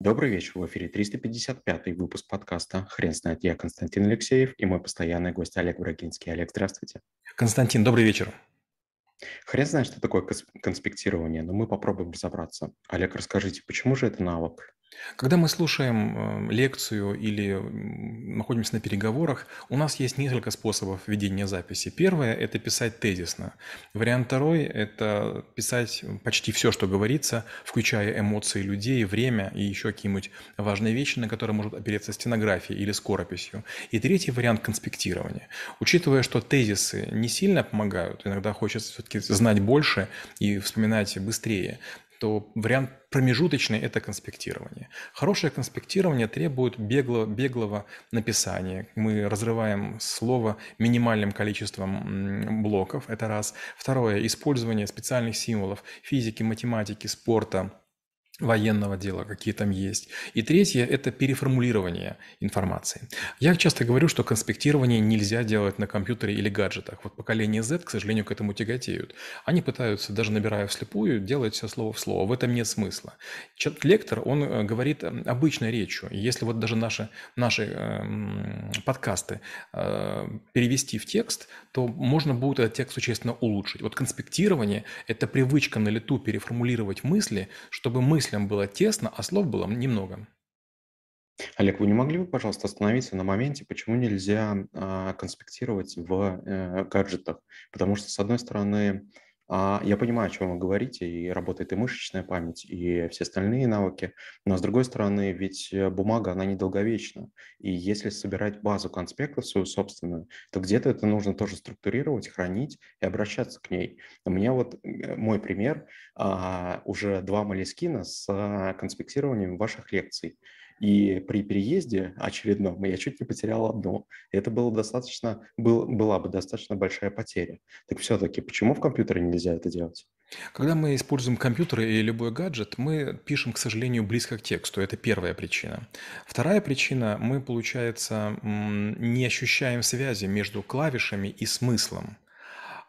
Добрый вечер, в эфире 355 выпуск подкаста «Хрен знает». Я Константин Алексеев и мой постоянный гость Олег Брагинский. Олег, здравствуйте. Константин, добрый вечер. Хрен знает, что такое конспектирование, но мы попробуем разобраться. Олег, расскажите, почему же это навык? Когда мы слушаем э, лекцию или находимся на переговорах, у нас есть несколько способов ведения записи. Первое – это писать тезисно. Вариант второй – это писать почти все, что говорится, включая эмоции людей, время и еще какие-нибудь важные вещи, на которые может опереться стенографией или скорописью. И третий вариант – конспектирование. Учитывая, что тезисы не сильно помогают, иногда хочется все-таки знать больше и вспоминать быстрее, то вариант промежуточный – это конспектирование. Хорошее конспектирование требует беглого, беглого написания. Мы разрываем слово минимальным количеством блоков, это раз. Второе – использование специальных символов физики, математики, спорта, военного дела, какие там есть. И третье – это переформулирование информации. Я часто говорю, что конспектирование нельзя делать на компьютере или гаджетах. Вот поколение Z, к сожалению, к этому тяготеют. Они пытаются, даже набирая вслепую, делать все слово в слово. В этом нет смысла. Лектор, он э, говорит э, обычной речью. Если вот даже наши, наши э, подкасты перевести в текст, то можно будет этот текст существенно улучшить. Вот конспектирование – это привычка на лету переформулировать мысли, чтобы мысли мыслям было тесно, а слов было немного. Олег, вы не могли бы, пожалуйста, остановиться на моменте, почему нельзя а, конспектировать в э, гаджетах? Потому что, с одной стороны, я понимаю, о чем вы говорите, и работает и мышечная память, и все остальные навыки, но с другой стороны, ведь э, бумага, она недолговечна, и если собирать базу конспектов свою собственную, то где-то это нужно тоже структурировать, хранить и обращаться к ней. У меня вот э, мой пример, а, уже два молескина с а, конспектированием ваших лекций. И при переезде очередном я чуть не потерял одно. Это было достаточно, был, была бы достаточно большая потеря. Так все-таки почему в компьютере нельзя это делать? Когда мы используем компьютер или любой гаджет, мы пишем, к сожалению, близко к тексту. Это первая причина. Вторая причина, мы, получается, не ощущаем связи между клавишами и смыслом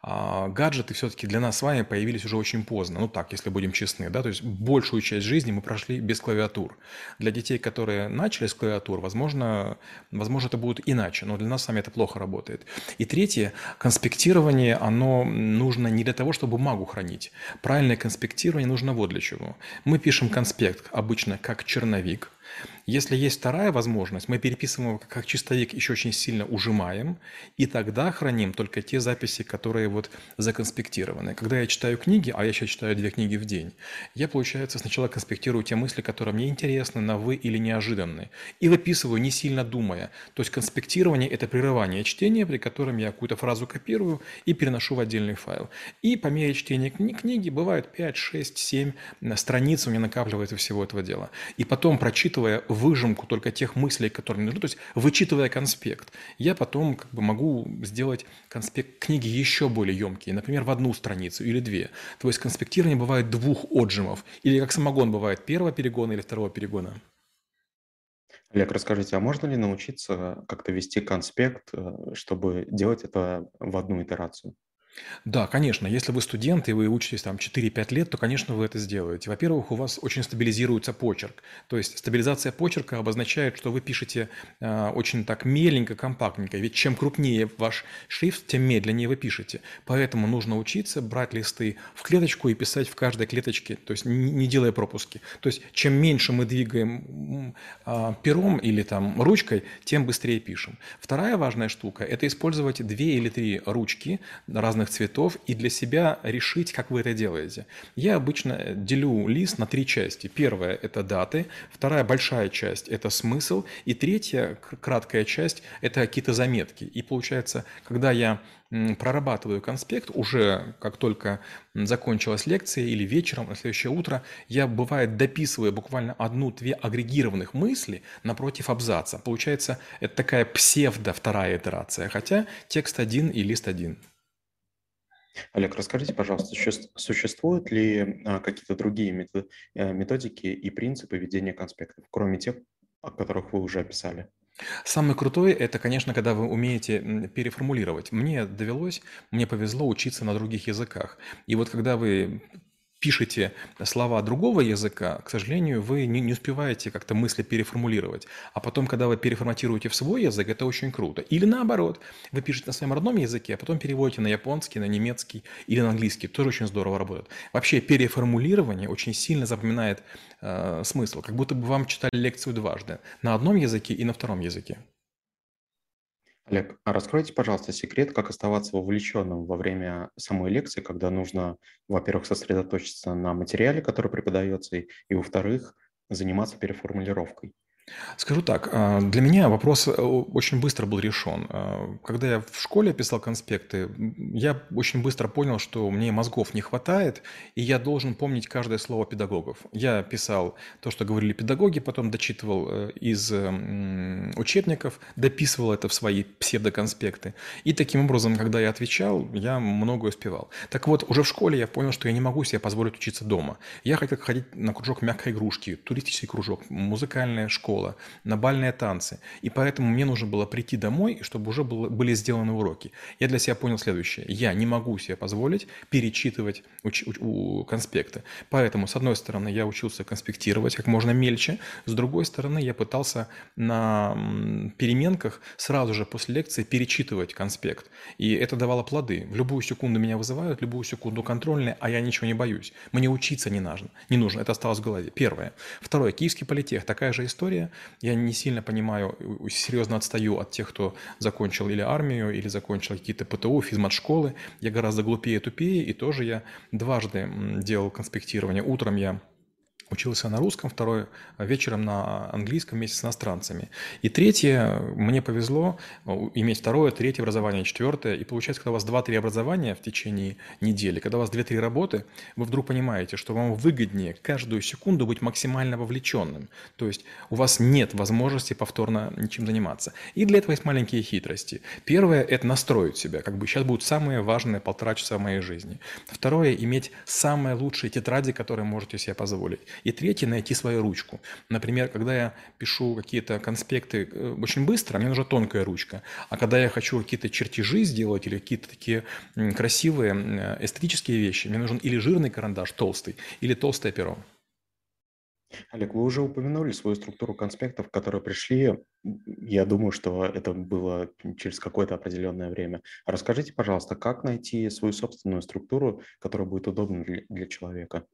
гаджеты все-таки для нас с вами появились уже очень поздно. Ну так, если будем честны, да, то есть большую часть жизни мы прошли без клавиатур. Для детей, которые начали с клавиатур, возможно, возможно это будет иначе, но для нас с вами это плохо работает. И третье, конспектирование, оно нужно не для того, чтобы бумагу хранить. Правильное конспектирование нужно вот для чего. Мы пишем конспект обычно как черновик, если есть вторая возможность, мы переписываем его как чистовик, еще очень сильно ужимаем, и тогда храним только те записи, которые вот законспектированы. Когда я читаю книги, а я сейчас читаю две книги в день, я, получается, сначала конспектирую те мысли, которые мне интересны, на «вы» или неожиданные, и выписываю, не сильно думая. То есть конспектирование – это прерывание чтения, при котором я какую-то фразу копирую и переношу в отдельный файл. И по мере чтения книги бывает 5, 6, 7 страниц у меня накапливается всего этого дела. И потом, прочитывая выжимку только тех мыслей, которые мне нужны, то есть вычитывая конспект, я потом как бы могу сделать конспект книги еще более емкий, например, в одну страницу или две. То есть конспектирование бывает двух отжимов, или как самогон бывает первого перегона или второго перегона. Олег, расскажите, а можно ли научиться как-то вести конспект, э, чтобы делать это в одну итерацию? Да, конечно. Если вы студент и вы учитесь там 4-5 лет, то, конечно, вы это сделаете. Во-первых, у вас очень стабилизируется почерк. То есть стабилизация почерка обозначает, что вы пишете э, очень так меленько, компактненько. Ведь чем крупнее ваш шрифт, тем медленнее вы пишете. Поэтому нужно учиться брать листы в клеточку и писать в каждой клеточке, то есть не, не делая пропуски. То есть чем меньше мы двигаем э, пером или там ручкой, тем быстрее пишем. Вторая важная штука – это использовать две или три ручки разных разных цветов и для себя решить, как вы это делаете. Я обычно делю лист на три части. Первая – это даты, вторая большая часть – это смысл, и третья краткая часть – это какие-то заметки. И получается, когда я прорабатываю конспект, уже как только закончилась лекция или вечером, на следующее утро, я, бывает, дописываю буквально одну-две агрегированных мысли напротив абзаца. Получается, это такая псевдо вторая итерация, хотя текст один и лист один. Олег, расскажите, пожалуйста, существуют ли а, какие-то другие э, методики и принципы ведения конспектов, кроме тех, о которых вы уже описали? Самый крутой– это, конечно, когда вы умеете переформулировать. Мне довелось, мне повезло учиться на других языках. И вот когда вы пишете слова другого языка, к сожалению, вы не, не успеваете как-то мысли переформулировать. А потом, когда вы переформатируете в свой язык, это очень круто. Или наоборот, вы пишете на своем родном языке, а потом переводите на японский, на немецкий или на английский. Тоже очень здорово работает. Вообще переформулирование очень сильно запоминает э, смысл, как будто бы вам читали лекцию дважды. На одном языке и на втором языке. Олег, а раскройте, пожалуйста, секрет, как оставаться вовлеченным во время самой лекции, когда нужно, во-первых, сосредоточиться на материале, который преподается, и, и во-вторых, заниматься переформулировкой. Скажу так, а, для меня вопрос э, очень быстро был решен. А, когда я в школе писал конспекты, я очень быстро понял, что мне мозгов не хватает, и я должен помнить каждое слово педагогов. Я писал то, что говорили педагоги, потом дочитывал э, из учебников, дописывал это в свои псевдоконспекты. И таким образом, когда я отвечал, я многое успевал. Так вот, уже в школе я понял, что я не могу себе позволить учиться дома. Я хотел ходить на кружок мягкой игрушки, туристический кружок, музыкальная школа, школа, на бальные танцы. И поэтому мне нужно было прийти домой, чтобы уже было, были сделаны уроки. Я для себя понял следующее. Я не могу себе позволить перечитывать уч, у, у, конспекты. Поэтому, с одной стороны, я учился конспектировать как можно мельче. С другой стороны, я пытался на переменках сразу же после лекции перечитывать конспект. И это давало плоды. В любую секунду меня вызывают, в любую секунду контрольные, а я ничего не боюсь. Мне учиться не нужно. Не нужно. Это осталось в голове. Первое. Второе. Киевский политех. Такая же история. Я не сильно понимаю, серьезно отстаю от тех, кто закончил или армию, или закончил какие-то ПТУ, физмат-школы. Я гораздо глупее тупее, и тоже я дважды делал конспектирование. Утром я учился на русском, второй вечером на английском вместе с иностранцами. И третье, мне повезло э, иметь второе, третье образование, четвертое. И получается, когда у вас два-три образования в течение недели, когда у вас две-три работы, вы вдруг понимаете, что вам выгоднее каждую секунду быть максимально вовлеченным. То есть у вас нет возможности повторно ничем заниматься. И для этого есть маленькие хитрости. Первое – это настроить себя. Как бы сейчас будут самые важные полтора часа в моей жизни. Второе – иметь самые лучшие тетради, которые можете себе позволить. И третье – найти свою ручку. Например, когда я пишу какие-то конспекты э, очень быстро, мне нужна тонкая ручка. А когда я хочу какие-то чертежи сделать или какие-то такие красивые э, эстетические вещи, мне нужен или жирный карандаш толстый, или толстое перо. Олег, вы уже упомянули свою структуру конспектов, которые пришли. Я думаю, что это было через какое-то определенное время. Расскажите, пожалуйста, как найти свою собственную структуру, которая будет удобна для, для человека?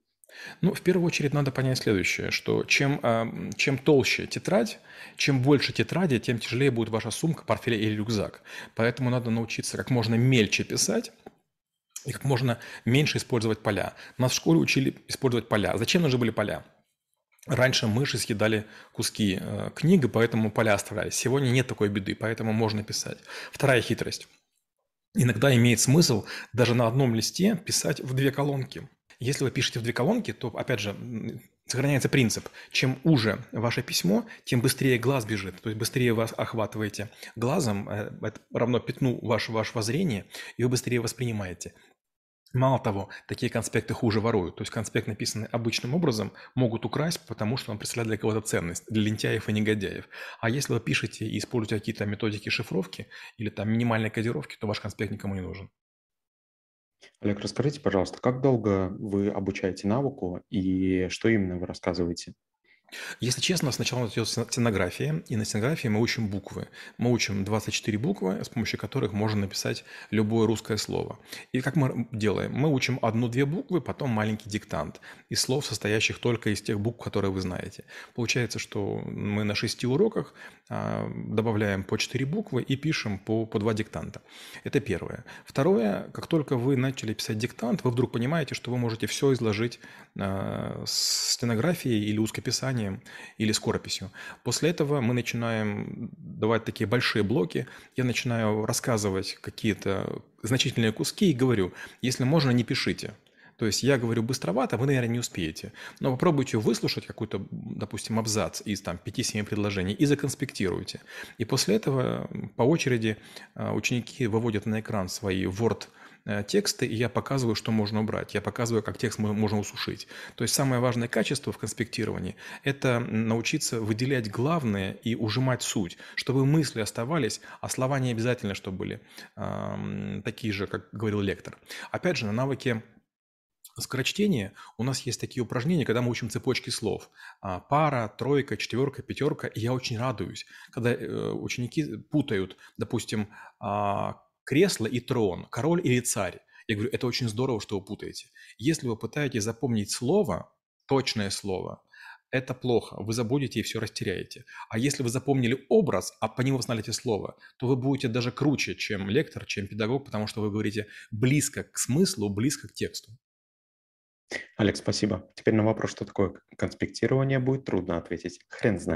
Ну, в первую очередь надо понять следующее, что чем, а, чем толще тетрадь, чем больше тетради, тем тяжелее будет ваша сумка, портфель или рюкзак. Поэтому надо научиться как можно мельче писать, и как можно меньше использовать поля. Нас в школе учили использовать поля. Зачем нужны были поля? Раньше мыши съедали куски э, книги, поэтому поля оставлялись. Сегодня нет такой беды, поэтому можно писать. Вторая хитрость. Иногда имеет смысл даже на одном листе писать в две колонки. Если вы пишете в две колонки, то, опять же, сохраняется принцип. Чем уже ваше письмо, тем быстрее глаз бежит. То есть быстрее вас охватываете глазом, э, это равно пятну ваше, вашего зрения, и вы быстрее воспринимаете. Мало того, такие конспекты хуже воруют. То есть конспект, написанный обычным образом, могут украсть, потому что он представляет для кого-то ценность, для лентяев и негодяев. А если вы пишете и используете какие-то методики шифровки или там минимальной кодировки, то ваш конспект никому не нужен. Олег, расскажите, пожалуйста, как долго вы обучаете навыку и что именно вы рассказываете? Если честно, сначала идет стенография, и на стенографии мы учим буквы. Мы учим 24 буквы, с помощью которых можно написать любое русское слово. И как мы делаем? Мы учим одну-две буквы, потом маленький диктант из слов, состоящих только из тех букв, которые вы знаете. Получается, что мы на шести уроках а, добавляем по 4 буквы и пишем по, по 2 диктанта. Это первое. Второе, как только вы начали писать диктант, вы вдруг понимаете, что вы можете все изложить э, с стенографией или узкописанием или скорописью. После этого мы начинаем давать такие большие блоки. Я начинаю рассказывать какие-то значительные куски и говорю, если можно, не пишите. То есть я говорю быстровато, вы, наверное, не успеете. Но попробуйте выслушать какой-то, допустим, абзац из там 5-7 предложений и законспектируйте. И после этого по очереди а, ученики выводят на экран свои Word тексты, и я показываю, что можно убрать. Я показываю, как текст можно усушить. То есть самое важное качество в конспектировании – это научиться выделять главное и ужимать суть, чтобы мысли оставались, а слова не обязательно, чтобы были э, такие же, как говорил лектор. Опять же, на навыке скорочтении у нас есть такие упражнения, когда мы учим цепочки слов. А, пара, тройка, четверка, пятерка. И я очень радуюсь, когда э, ученики путают, допустим, а, кресло и трон, король или царь. Я говорю, это очень здорово, что вы путаете. Если вы пытаетесь запомнить слово, точное слово, это плохо, вы забудете и все растеряете. А если вы запомнили образ, а по нему знаете слово, то вы будете даже круче, чем лектор, чем педагог, потому что вы говорите близко к смыслу, близко к тексту. Алекс, спасибо. Теперь на вопрос, что такое конспектирование, будет трудно ответить. Хрен знает.